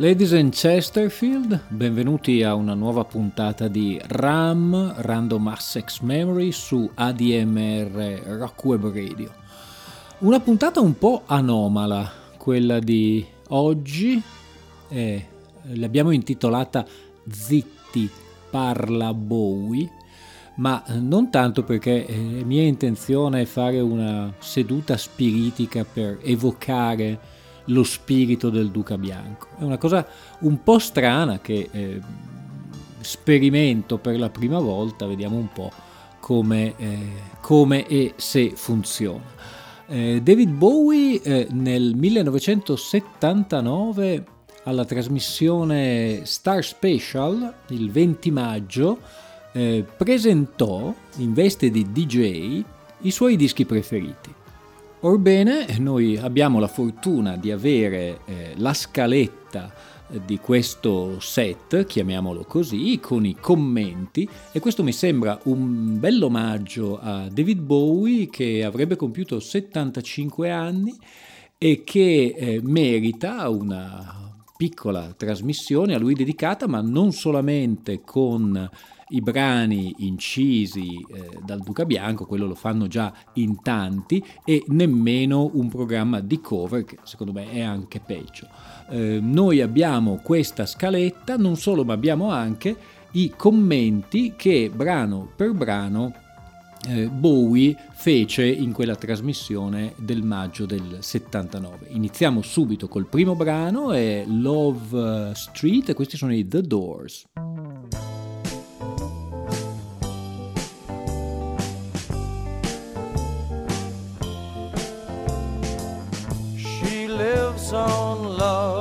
Ladies and Chesterfield, benvenuti a una nuova puntata di RAM, Random Access Memory su ADMR Rock Web Radio. Una puntata un po' anomala, quella di oggi, eh, l'abbiamo intitolata Zitti parla Bowie, ma non tanto perché eh, mia intenzione è fare una seduta spiritica per evocare lo spirito del Duca Bianco. È una cosa un po' strana che eh, sperimento per la prima volta, vediamo un po' come, eh, come e se funziona. Eh, David Bowie eh, nel 1979 alla trasmissione Star Special, il 20 maggio, eh, presentò in veste di DJ i suoi dischi preferiti. Orbene, noi abbiamo la fortuna di avere eh, la scaletta eh, di questo set, chiamiamolo così, con i commenti e questo mi sembra un bel omaggio a David Bowie che avrebbe compiuto 75 anni e che eh, merita una piccola trasmissione a lui dedicata, ma non solamente con i brani incisi eh, dal Duca Bianco, quello lo fanno già in tanti, e nemmeno un programma di cover che secondo me è anche peggio. Eh, noi abbiamo questa scaletta, non solo, ma abbiamo anche i commenti che brano per brano eh, Bowie fece in quella trasmissione del maggio del 79. Iniziamo subito col primo brano, è Love Street e questi sono i The Doors. On Love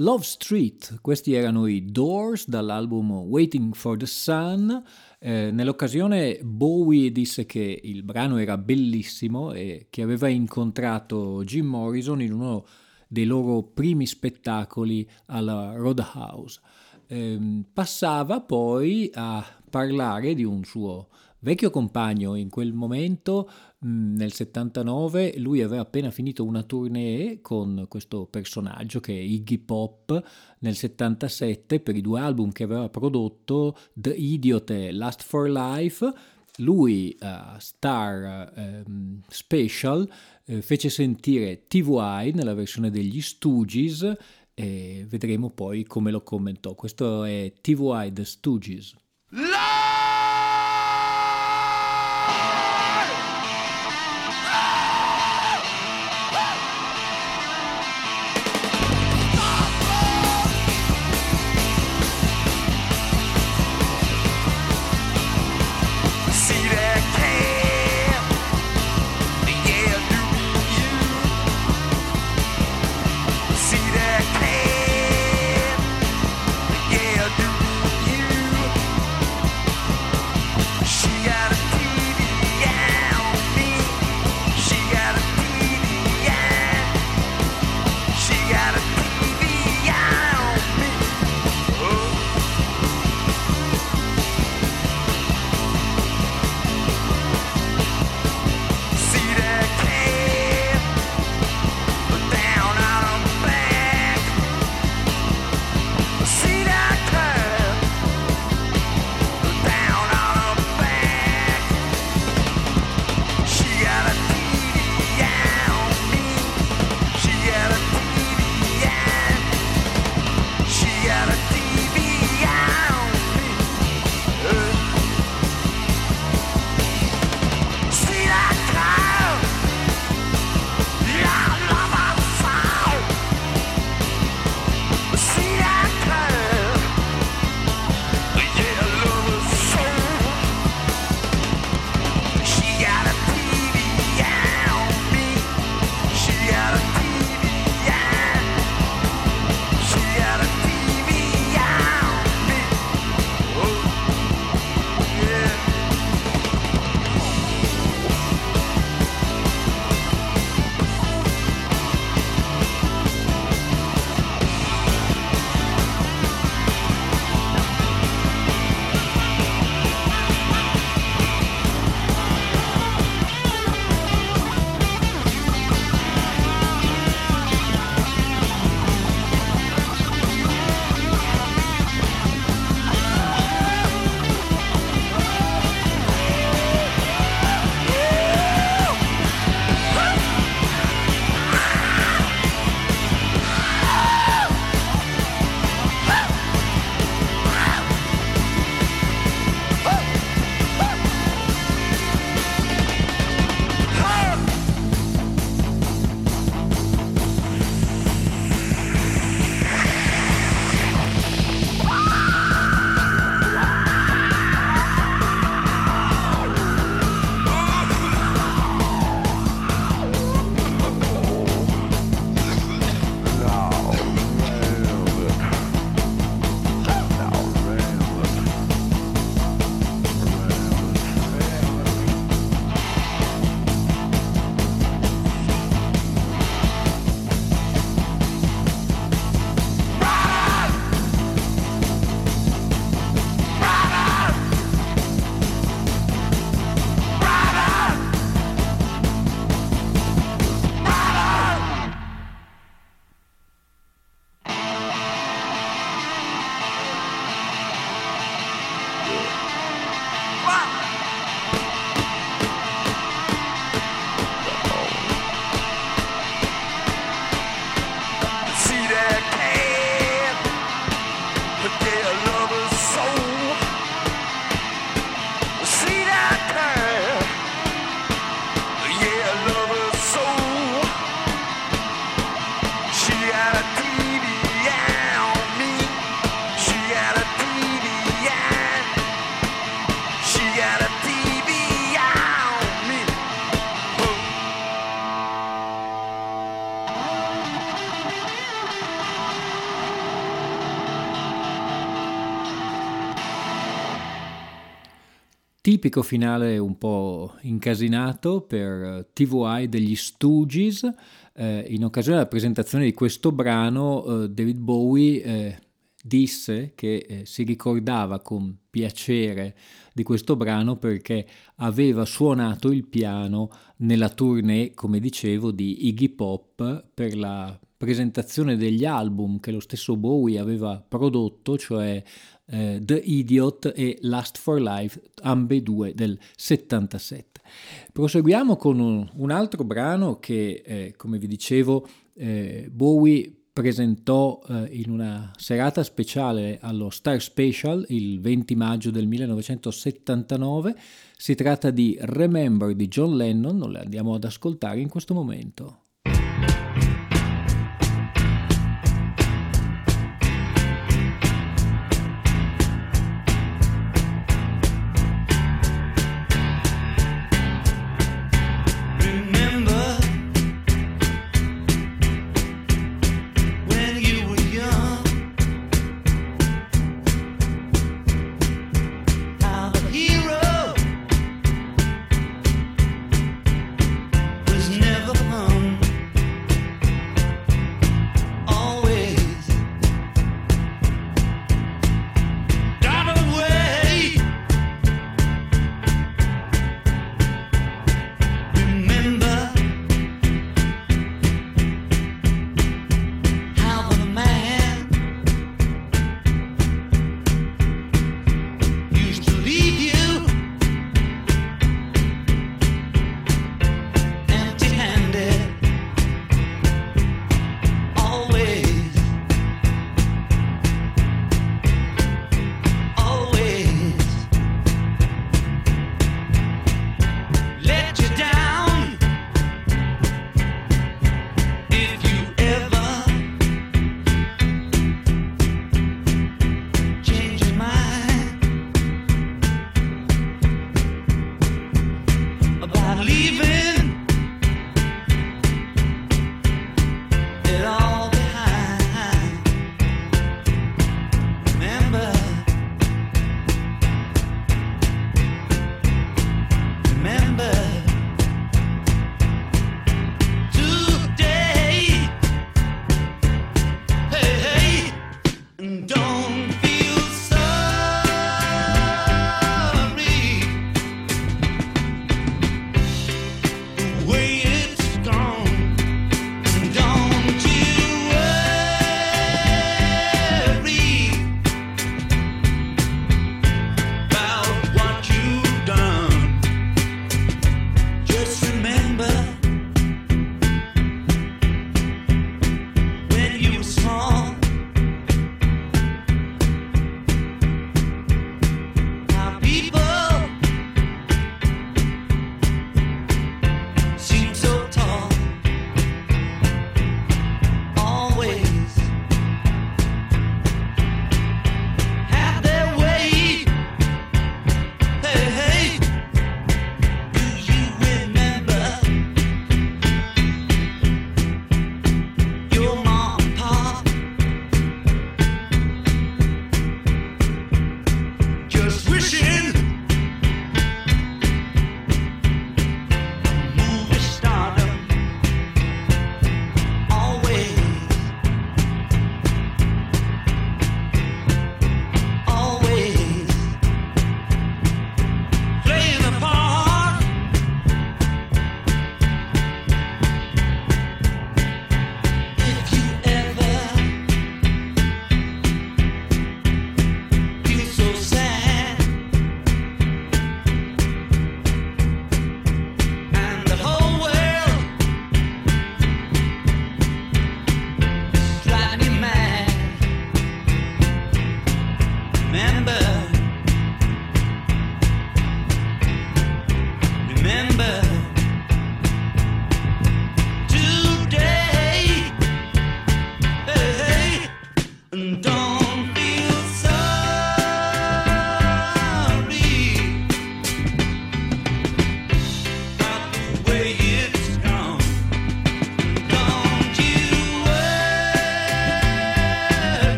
Love Street, questi erano i Doors dall'album Waiting for the Sun. Eh, nell'occasione Bowie disse che il brano era bellissimo e che aveva incontrato Jim Morrison in uno dei loro primi spettacoli alla Roadhouse. Eh, passava poi a parlare di un suo vecchio compagno in quel momento Mm, nel 79 lui aveva appena finito una tournée con questo personaggio che è Iggy Pop nel 77 per i due album che aveva prodotto The Idiot e Last for Life. Lui uh, Star um, Special uh, fece sentire TVI nella versione degli Stooges e vedremo poi come lo commentò. Questo è TVI The Stooges tipico finale un po' incasinato per TVI degli Stooges. Eh, in occasione della presentazione di questo brano, eh, David Bowie eh, disse che eh, si ricordava con piacere di questo brano perché aveva suonato il piano nella tournée, come dicevo, di Iggy Pop per la presentazione degli album che lo stesso Bowie aveva prodotto, cioè eh, The Idiot e Last for Life, ambedue del 77. Proseguiamo con un, un altro brano che, eh, come vi dicevo, eh, Bowie presentò eh, in una serata speciale allo Star Special il 20 maggio del 1979. Si tratta di Remember di John Lennon, lo andiamo ad ascoltare in questo momento. about leaving.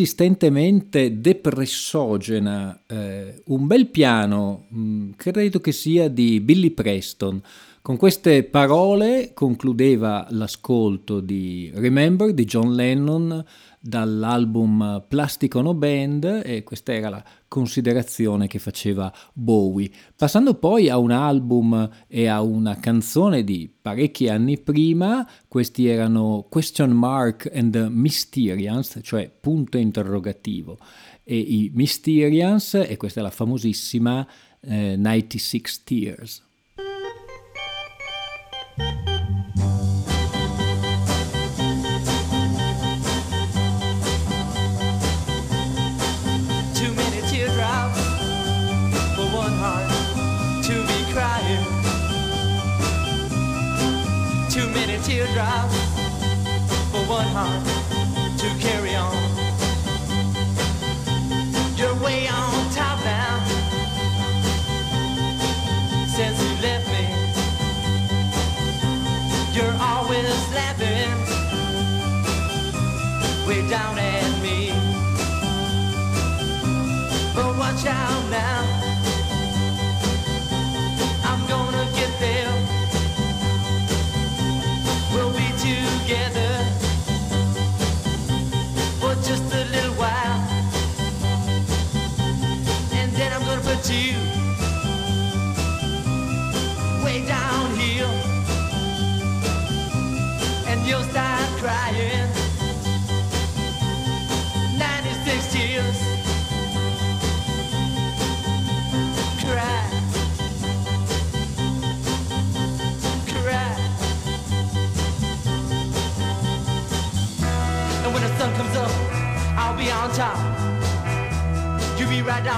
Insistentemente depressogena, eh, un bel piano, mh, mm, credo che sia di Billy Preston. Con queste parole concludeva l'ascolto di Remember di John Lennon dall'album Plastic Ono Band e questa era la considerazione che faceva Bowie. Passando poi a un album e a una canzone di parecchi anni prima, questi erano Question Mark and the Mysterians, cioè punto interrogativo, e i Mysterians, e questa è la famosissima eh, 96 Tears. For one heart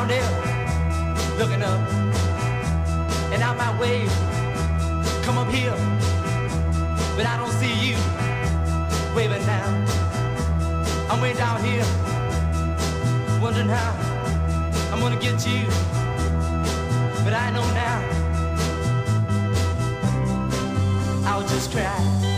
down there, looking up. And I might wave, come up here, but I don't see you waving now. I'm way down here, wondering how I'm gonna get you, but I know now. I'll just cry.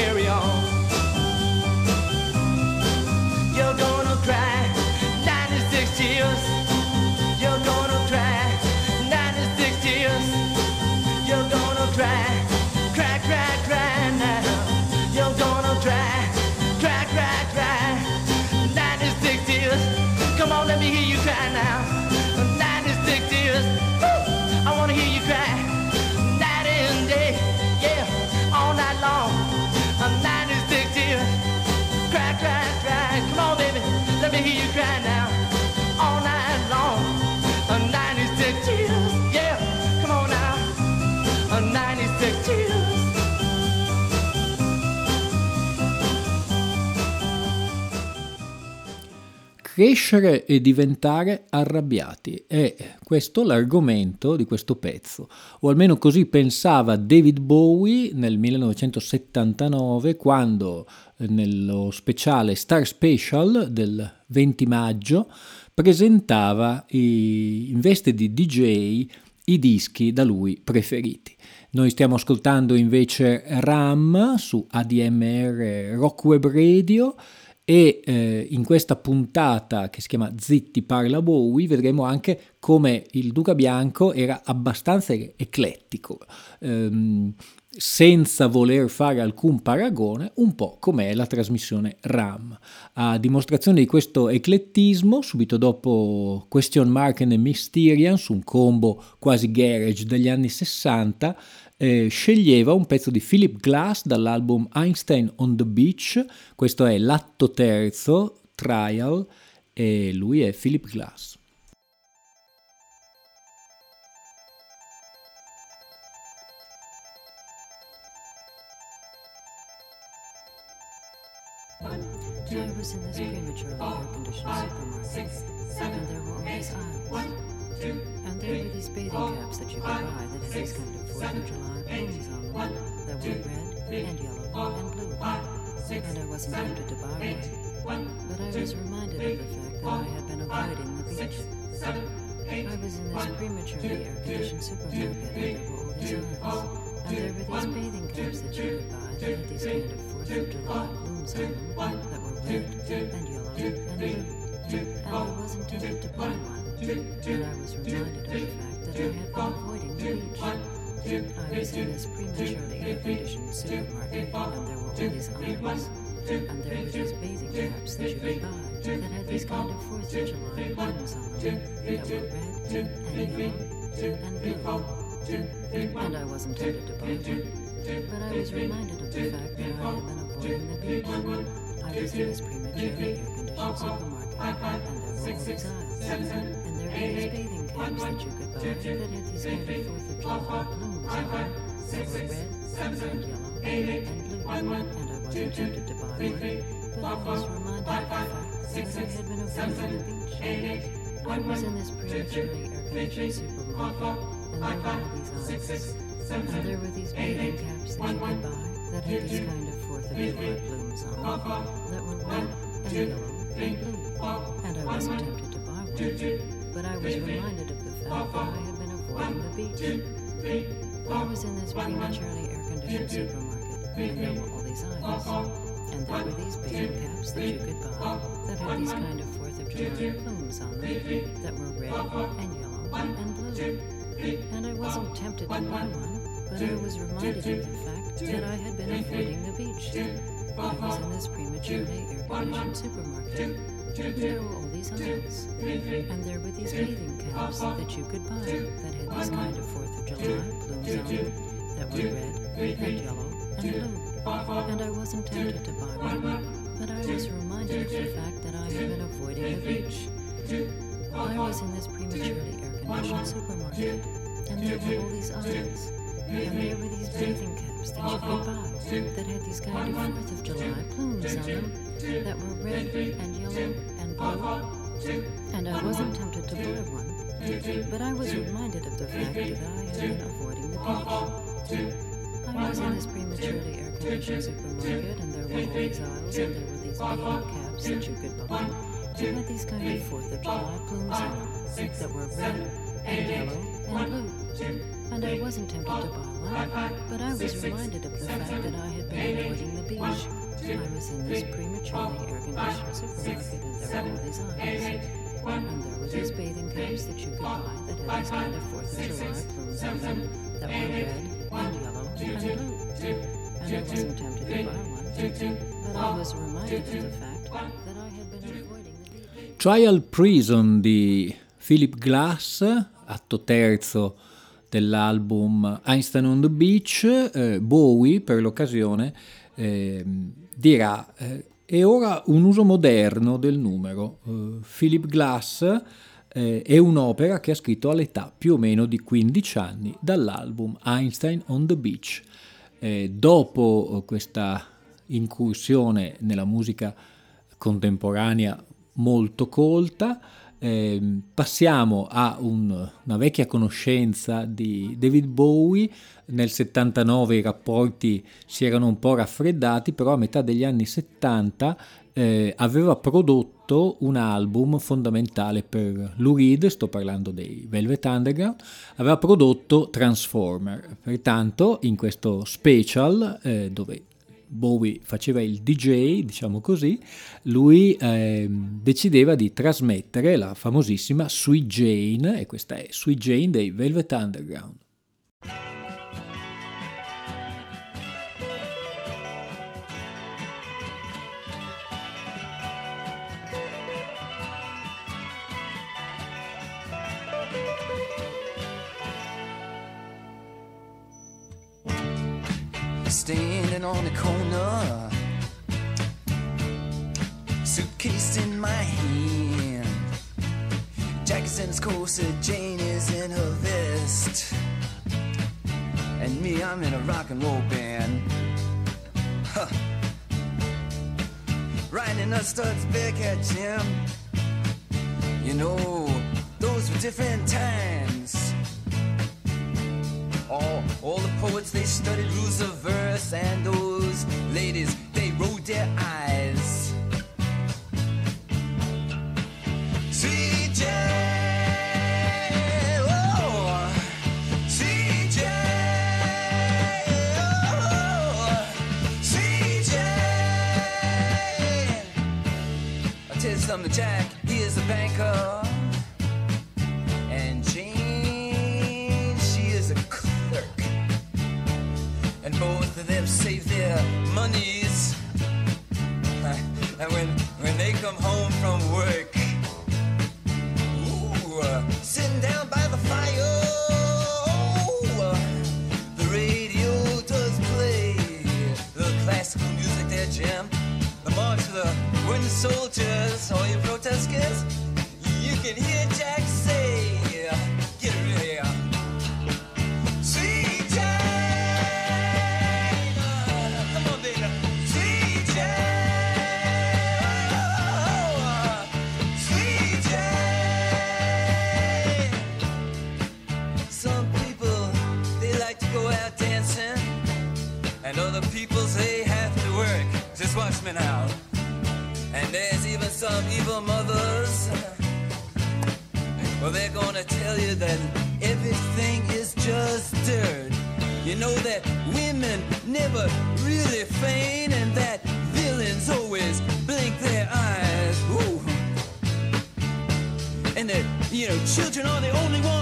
Carry on. Crescere e diventare arrabbiati è questo l'argomento di questo pezzo, o almeno così pensava David Bowie nel 1979 quando eh, nello speciale Star Special del 20 maggio presentava in veste di DJ i dischi da lui preferiti. Noi stiamo ascoltando invece Ram su ADMR Rock Web Radio e eh, in questa puntata che si chiama Zitti parla Bowie vedremo anche come il Duca Bianco era abbastanza eclettico, ehm, senza voler fare alcun paragone, un po' come è la trasmissione RAM. A dimostrazione di questo eclettismo, subito dopo Question Mark the Mysterians, un combo quasi garage degli anni 60, eh, sceglieva un pezzo di Philip Glass dall'album Einstein on the Beach, questo è l'atto terzo, Trial, e lui è Philip Glass. Was in this prematurely air-conditioned supermarket, and there were all these aisles. And there were these bathing caps that you could buy that had these kind of Fourth of July plumes on them. That were red and yellow and blue. And I wasn't tempted to buy one. but I was reminded of the fact that I had been avoiding the beach. I was in this prematurely air-conditioned supermarket and there were all these aisles. And there were these bathing caps that you could buy that had these kind of 4th of July blooms on them that and yellow and blue. And I wasn't tempted to buy one, but I was reminded of the fact that I had been avoiding the beach. I was in this prematurely air-conditioned supermarket and there were all these aisles. And there were these bathing caps that you could buy that had these kind of 4th of July blooms on them that were red and yellow and blue. And I wasn't tempted to buy one, but I was reminded of the fact that I had been avoiding the beach. I was in this prematurely air-conditioned supermarket, and there were all. And there were these bathing caps that you could buy that had these of 4th of July blooms that were red and yellow and blue. And I wasn't tempted to buy one, but I was reminded of the fact that I had been avoiding the beach. I was in this prematurely air-conditioned supermarket, and there were all these aisles. And there were these bathing caps that you could buy that had these kind of 4th of July blooms on them that were red and yellow and blue. And I wasn't tempted to buy one, but I was reminded of the fact that I had been avoiding the beach. I was in this prematurely air-conditioned supermarket, and there were all these aisles. And there were these bathing caps that you could buy that had these kind of 4th of July plumes on them that were red and yellow and blue. And I wasn't tempted to buy one, but I was reminded of the fact that I had been avoiding the beach. I was in this prematurely air-conditioned supermarket, and there were all these aisles. And there were these bathing caps that you could buy that had these kind of 4th of July plumes on them that were red and yellow and blue. And I wasn't tempted to buy one, but I was reminded of the fact that I had been avoiding the beach. I was in this prematurely air-conditioned supermarket, and there were all these aisles. And there were these bathing caps that you could buy that had these kind of 4th of July plumes on them that were red and yellow and blue. And I wasn't tempted to buy one, but I was reminded of the fact that I had been avoiding the beach. I was in this prematurely air-conditioned supermarket, and there were all these aisles, and there were these bathing caps that you could buy that had these kind of 4th of July plumes on them that were red and yellow and blue. And I wasn't tempted to buy one, but I was reminded of the fact that I had been avoiding the beach. I was in this prematurely air-conditioned supermarket, and there were all these aisles. And there were these bathing caps that you could buy that had these kind of 4th of July plumes on them that were red and yellow and blue. And I wasn't tempted to buy one, but I was reminded of the fact that I had been avoiding the beach. Trial Prison di Philip Glass, atto terzo dell'album Einstein on the Beach, eh, Bowie per l'occasione eh, dirà eh, e ora un uso moderno del numero. Eh, Philip Glass eh, è un'opera che ha scritto all'età più o meno di 15 anni dall'album Einstein on the Beach. Eh, dopo questa incursione nella musica contemporanea molto colta, eh, passiamo a un, una vecchia conoscenza di David Bowie. Nel 79 i rapporti si erano un po' raffreddati, però a metà degli anni 70 eh, aveva prodotto un album fondamentale per Lou Reed, sto parlando dei Velvet Underground, aveva prodotto Transformer. Pertanto in questo special eh, dove Bowie faceva il DJ, diciamo così, lui eh, decideva di trasmettere la famosissima Sweet Jane, e questa è Sweet Jane dei Velvet Underground. Standing on the corner, suitcase in my hand. Jack's in his corset, Jane is in her vest, and me, I'm in a rock and roll band. Huh. Riding a Studs Bearcat Jim. You know, those were different times poets, they studied rules of verse, and those ladies, they rolled their eyes. CJ, oh, CJ, oh, CJ. I tell you something, Jack, he is a banker. Monies. And when, when they come home from work, ooh, uh, sitting down by the fire, oh, uh, the radio does play the classical music there, Jim. The march of the wooden soldiers, all you protesters, you can hear Jack say, you that everything is just dirt. You know that women never really feign, and that villains always blink their eyes. Ooh. And that, you know, children are the only ones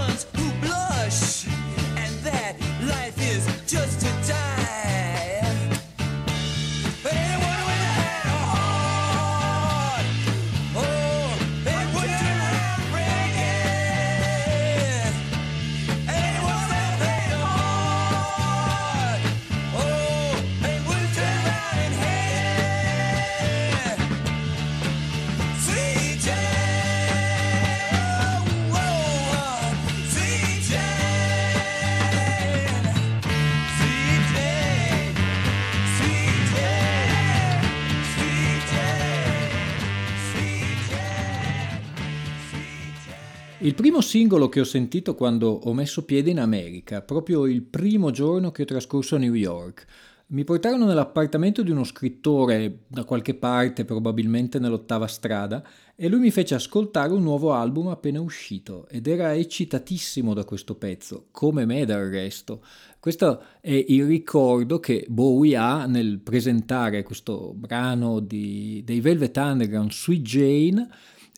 Il primo singolo che ho sentito quando ho messo piede in America, proprio il primo giorno che ho trascorso a New York. Mi portarono nell'appartamento di uno scrittore da qualche parte, probabilmente nell'ottava strada, e lui mi fece ascoltare un nuovo album appena uscito ed era eccitatissimo da questo pezzo, come me del resto. Questo è il ricordo che Bowie ha nel presentare questo brano di, dei Velvet Underground, Sweet Jane,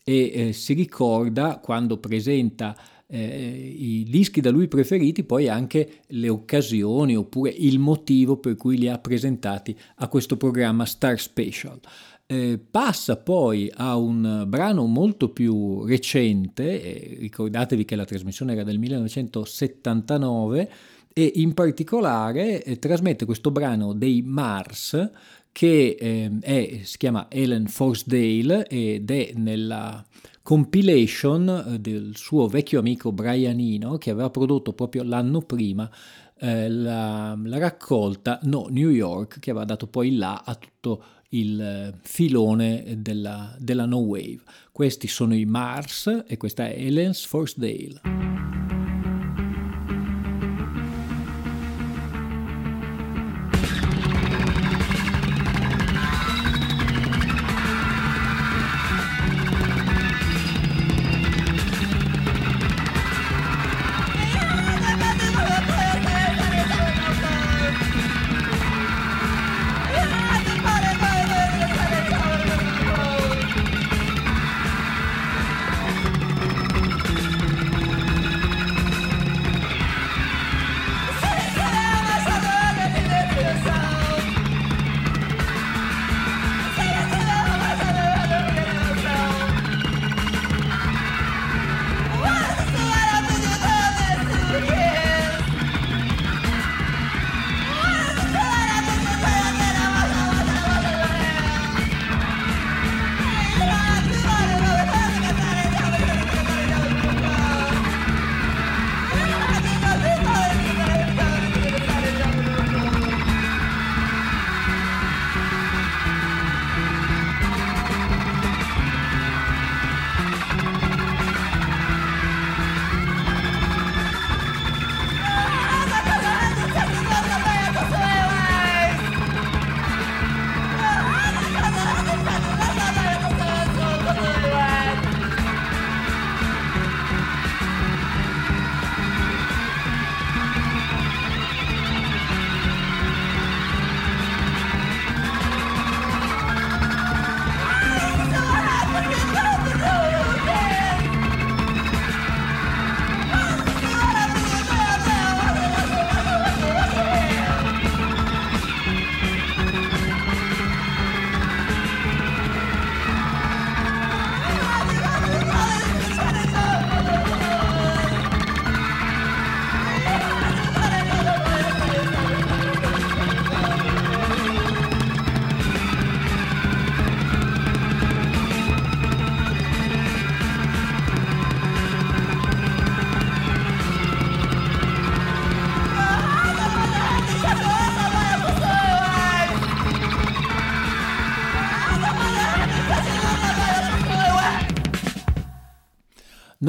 e eh, si ricorda quando presenta eh, i dischi da lui preferiti, poi anche le occasioni oppure il motivo per cui li ha presentati a questo programma Star Special. Eh, passa poi a un brano molto più recente, eh, ricordatevi che la trasmissione era del 1979, e in particolare eh, trasmette questo brano dei Mars che eh, è, si chiama Ellen Forsdale ed è nella compilation eh, del suo vecchio amico Brian Eno che aveva prodotto proprio l'anno prima eh, la, la, raccolta No New York che aveva dato poi là a tutto il eh, filone della, della No Wave. Questi sono i Mars e questa è Ellen's Forsdale.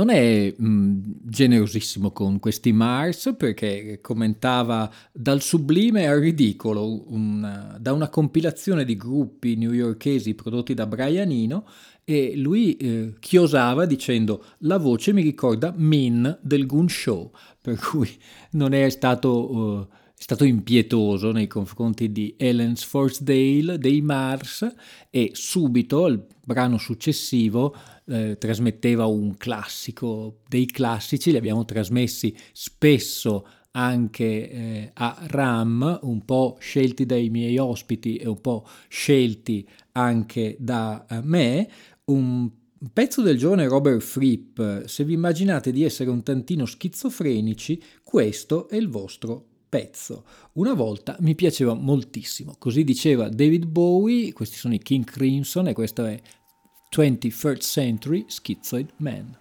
Non è mh, generosissimo con questi Mars perché commentava dal sublime al ridicolo una, da una compilazione di gruppi newyorkesi prodotti da Brian Eno e lui eh, chiosava dicendo la voce mi ricorda Min del Goon Show, per cui non è stato... Uh, stato impietoso nei confronti di Ellen Sfordsdale dei Mars e subito il brano successivo eh, trasmetteva un classico dei classici, li abbiamo trasmessi spesso anche eh, a RAM, un po' scelti dai miei ospiti e un po' scelti anche da eh, me, un pezzo del giovane Robert Fripp, se vi immaginate di essere un tantino schizofrenici, questo è il vostro pezzo. Una volta mi piaceva moltissimo, così diceva David Bowie, questi sono i King Crimson e questo è 21st Century Schizoid Man.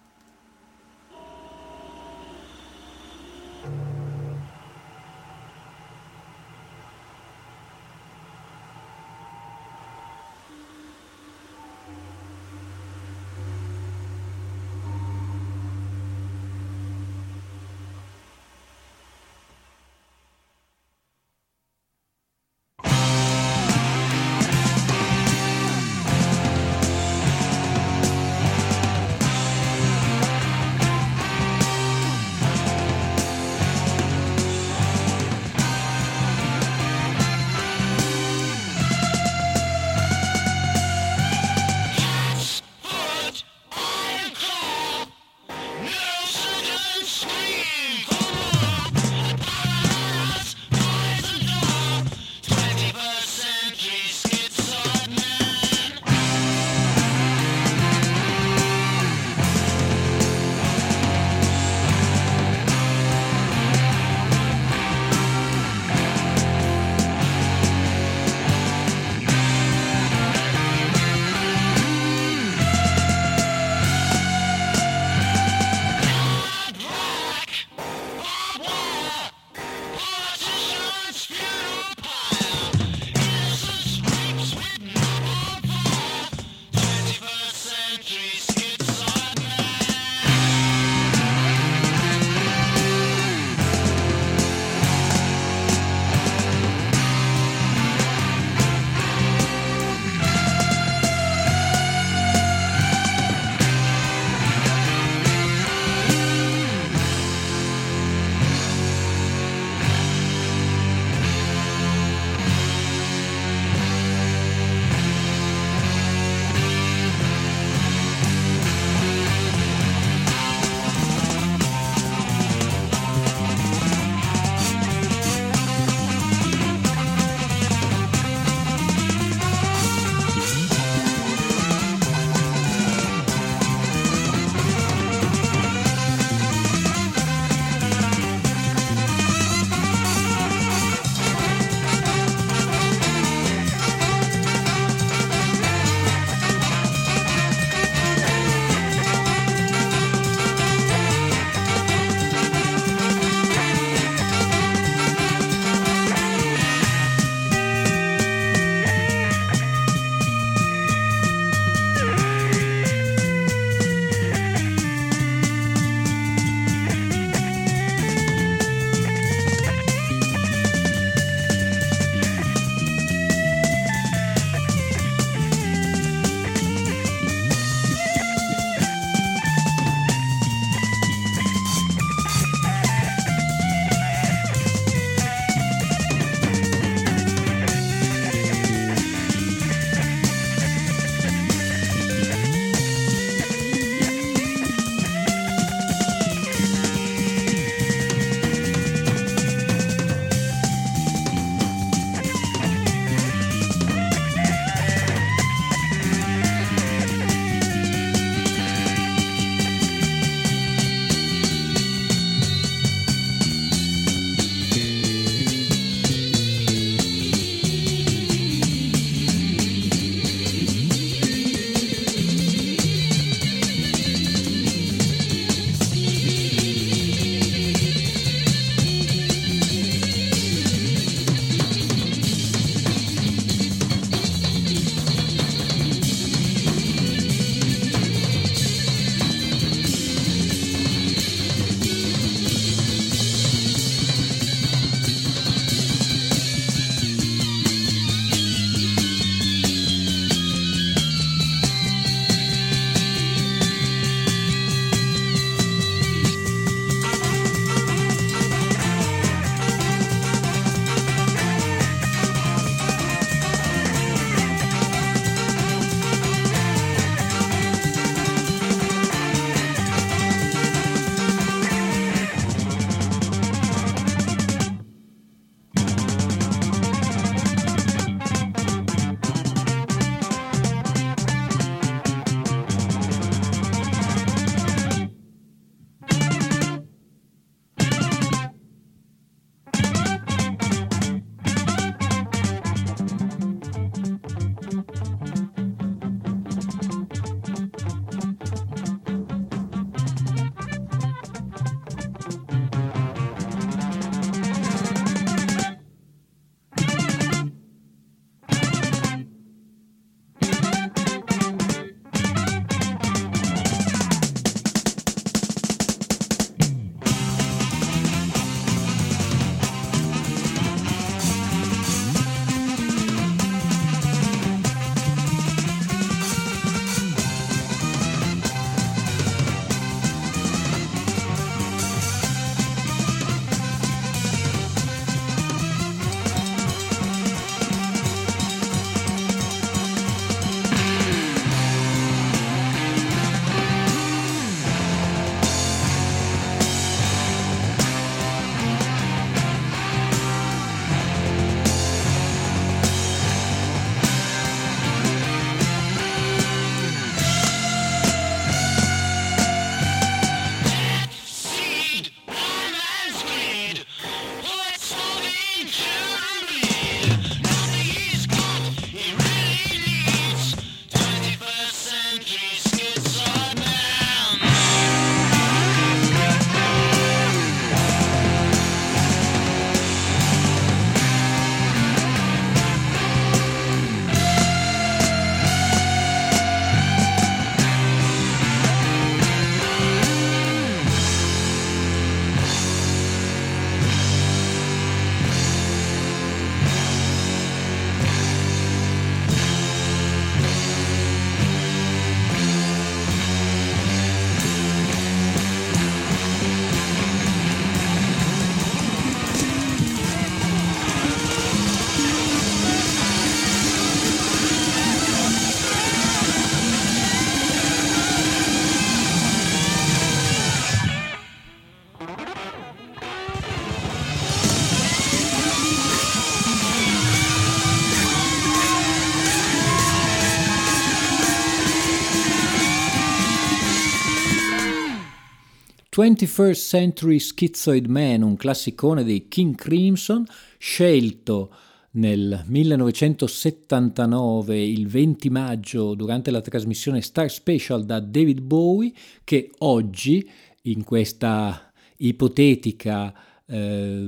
21st Century Schizoid Man, un classicone dei King Crimson, scelto nel 1979, il 20 maggio, durante la trasmissione Star Special da David Bowie, che oggi, in questa ipotetica eh,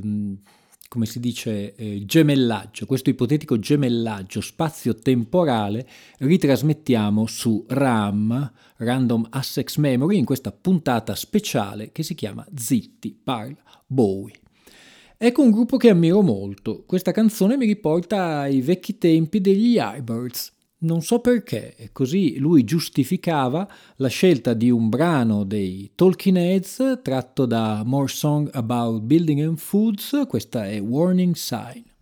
come si dice, eh, gemellaggio, questo ipotetico gemellaggio spazio-temporale ritrasmettiamo su RAM, Random Access Memory, in questa puntata speciale che si chiama Zitti parla Bowie. Ecco un gruppo che ammiro molto. Questa canzone mi riporta ai vecchi tempi degli Yardbirds, non so perché, così lui giustificava la scelta di un brano dei Talking Heads tratto da More Song About Building and Foods, questa è Warning Sign.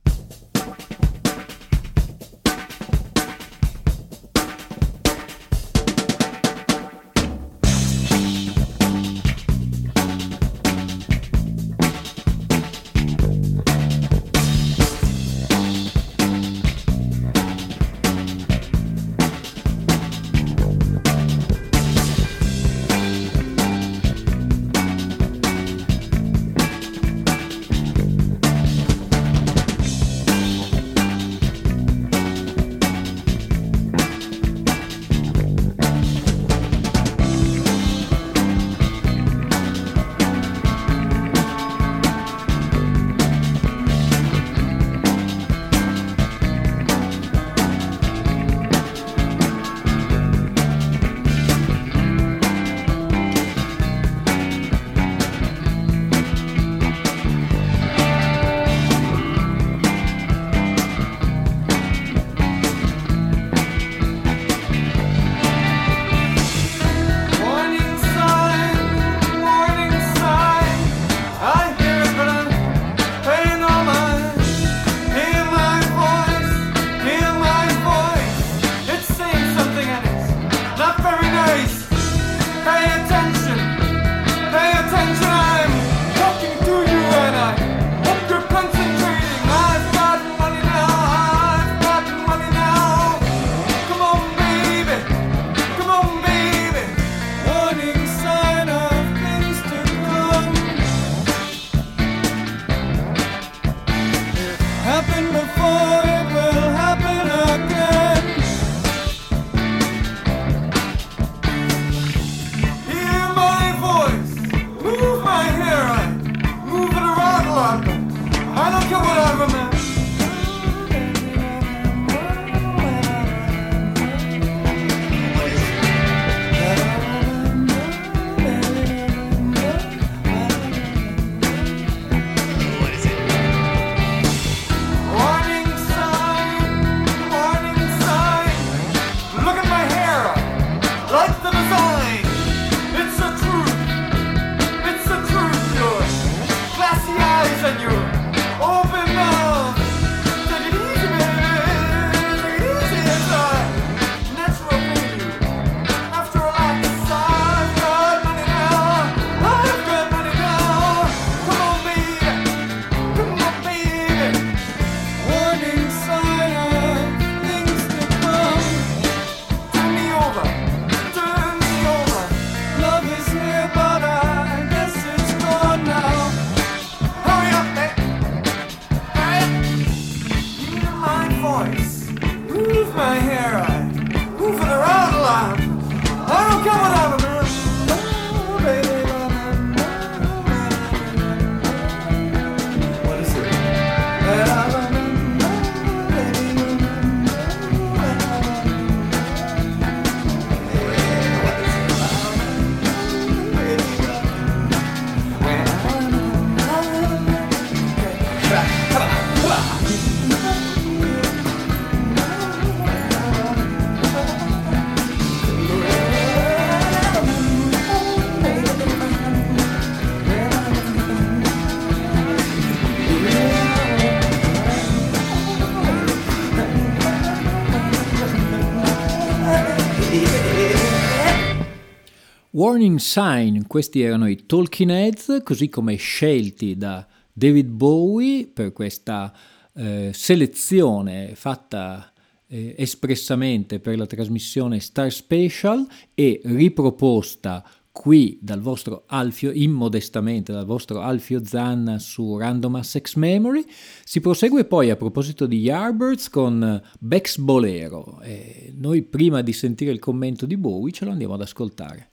Warning Sign, questi erano i Talking Heads, così come scelti da David Bowie per questa eh, selezione fatta eh, espressamente per la trasmissione Star Special e riproposta qui dal vostro Alfio, immodestamente dal vostro Alfio Zanna su Random Assex Memory. Si prosegue poi a proposito di Yardbirds con Bex Bolero. E noi prima di sentire il commento di Bowie ce lo andiamo ad ascoltare.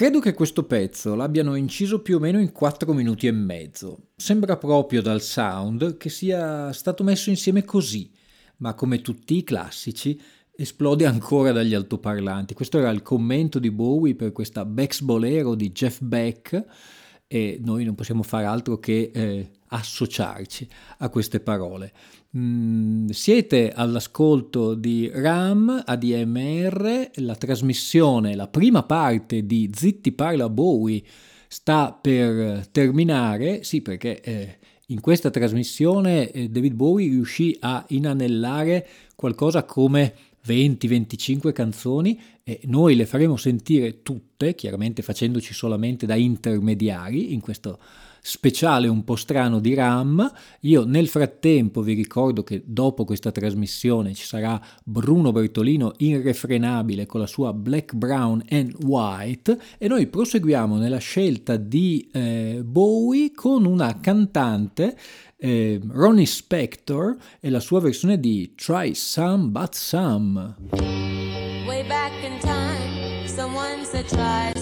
Credo che questo pezzo l'abbiano inciso più o meno in 4 minuti e mezzo. Sembra proprio dal sound che sia stato messo insieme così, ma come tutti i classici esplode ancora dagli altoparlanti. Questo era il commento di Bowie per questa Bex Bolero di Jeff Beck e noi non possiamo fare altro che eh, associarci a queste parole. Mm, siete all'ascolto di RAM ADMR, la trasmissione, la prima parte di Zitti parla Bowie sta per terminare, sì perché eh, in questa trasmissione eh, David Bowie riuscì a inanellare qualcosa come 20-25 canzoni e noi le faremo sentire tutte, chiaramente facendoci solamente da intermediari in questo speciale un po' strano di RAM. Io nel frattempo vi ricordo che dopo questa trasmissione ci sarà Bruno Bertolino irrefrenabile con la sua Black, Brown and White e noi proseguiamo nella scelta di eh, Bowie con una cantante eh, Ronnie Spector e la sua versione di Try Some But Some. Way back in time, someone said try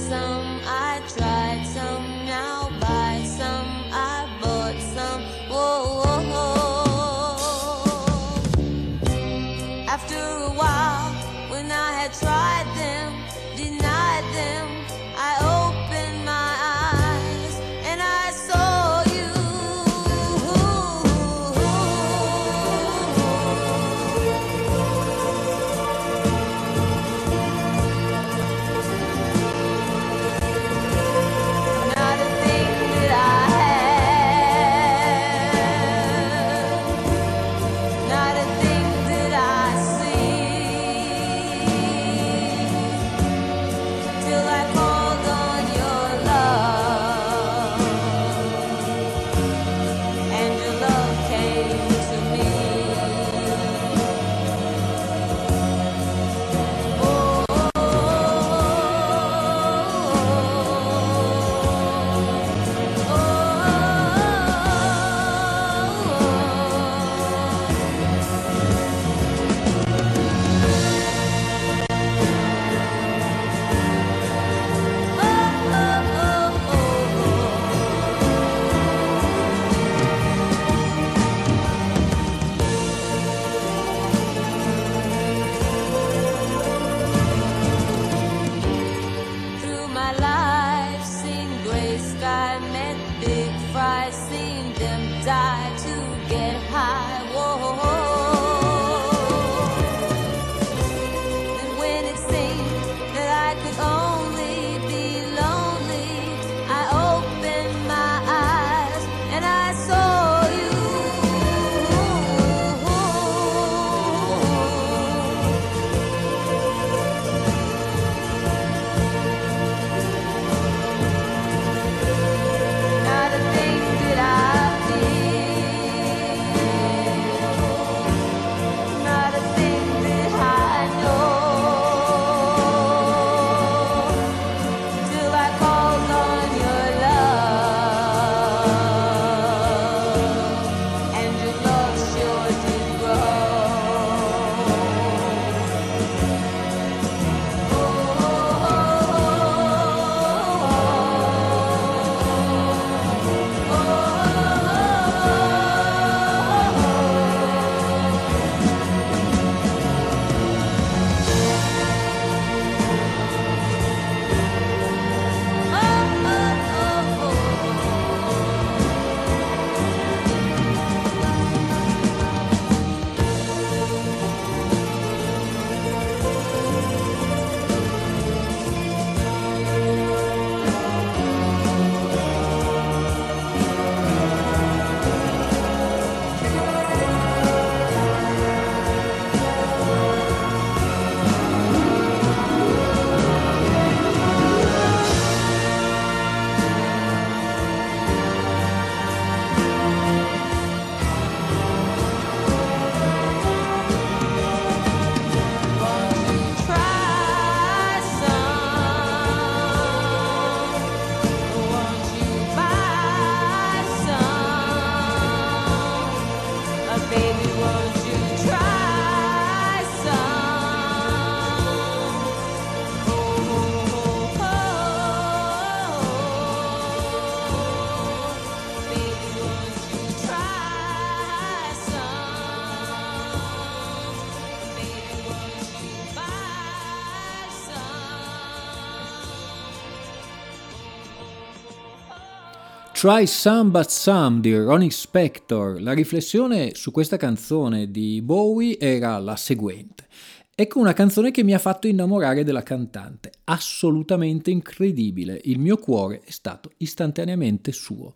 Try Some But Some di Ronnie Spector. La riflessione su questa canzone di Bowie era la seguente. Ecco una canzone che mi ha fatto innamorare della cantante, assolutamente incredibile. Il mio cuore è stato istantaneamente suo.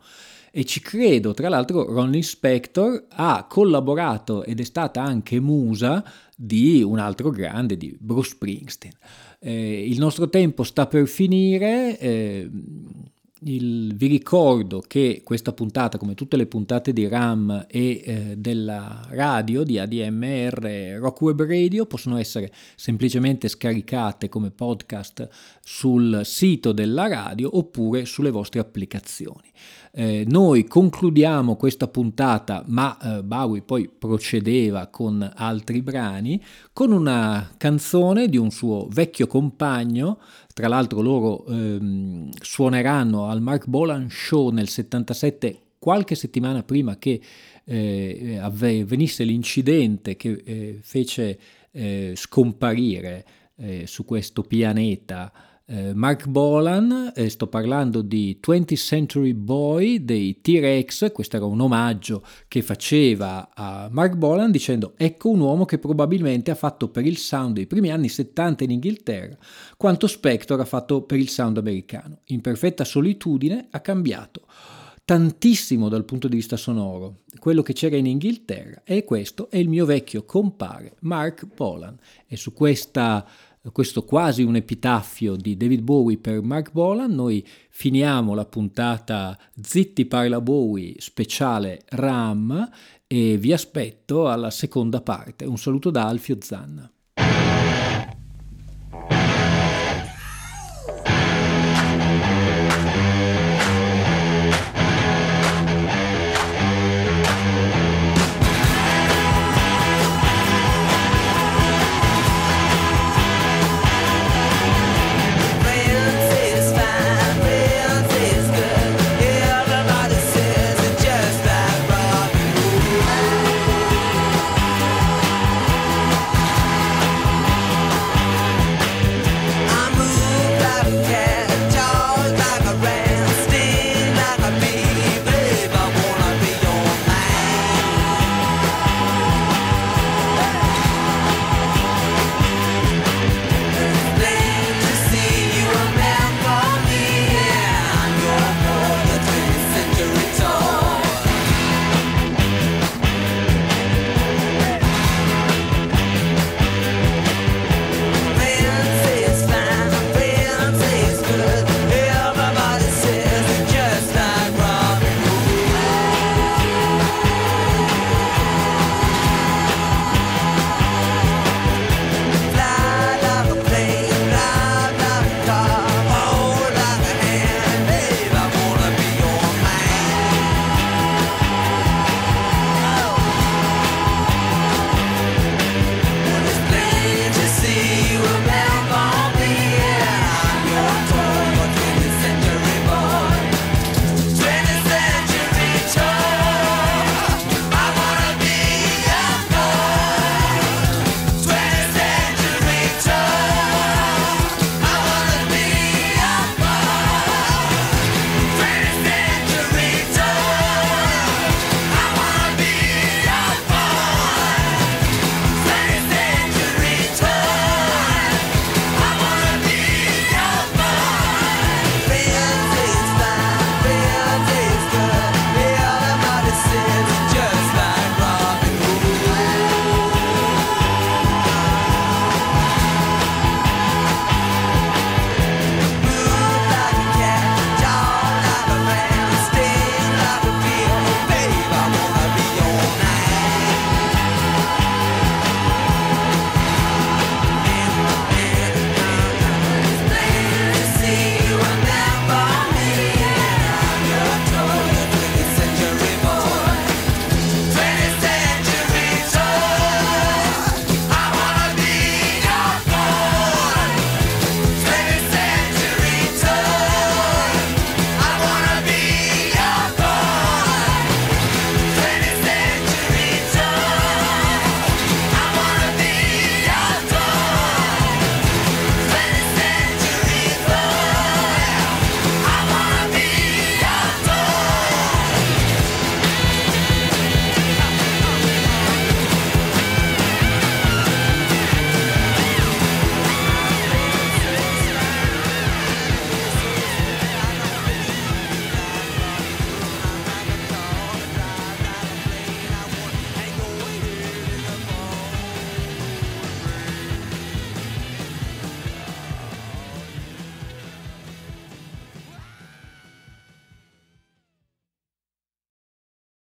E ci credo, tra l'altro Ronnie Spector ha collaborato ed è stata anche musa di un altro grande, di Bruce Springsteen. Eh, il nostro tempo sta per finire. eh, il- vi ricordo che questa puntata, come tutte le puntate di RAM e eh, della radio di ADMR Rock Web Radio, possono essere semplicemente scaricate come podcast sul sito della radio oppure sulle vostre applicazioni. Eh, noi concludiamo questa puntata, ma eh, Bowie poi procedeva con altri brani, con una canzone di un suo vecchio compagno, tra l'altro loro ehm, suoneranno al Mark Bolan Show nel 77, qualche settimana prima che eh, avve- venisse l'incidente che eh, fece eh, scomparire eh, su questo pianeta eh, Mark Bolan, eh, sto parlando di 20th Century Boy dei T-Rex, questo era un omaggio che faceva a Mark Bolan dicendo ecco un uomo che probabilmente ha fatto per il sound dei primi anni 70 in Inghilterra quanto Spector ha fatto per il sound americano. In perfetta solitudine ha cambiato tantissimo dal punto di vista sonoro quello che c'era in Inghilterra e questo è il mio vecchio compare Mark Bolan e su questa questo quasi un epitaffio di David Bowie per Mark Bolan, noi finiamo la puntata Zitti parla Bowie speciale RAM e vi aspetto alla seconda parte. Un saluto da Alfio Zanna.